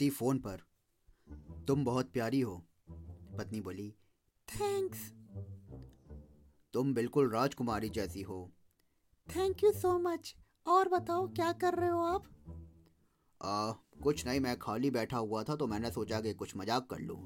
पति फ़ोन पर। तुम बहुत प्यारी हो पत्नी बोली। थैंक्स तुम बिल्कुल राजकुमारी जैसी हो। थैंक यू सो मच और बताओ क्या कर रहे हो आप? आ, कुछ नहीं मैं खाली बैठा हुआ था तो मैंने सोचा कि कुछ मज़ाक कर लू।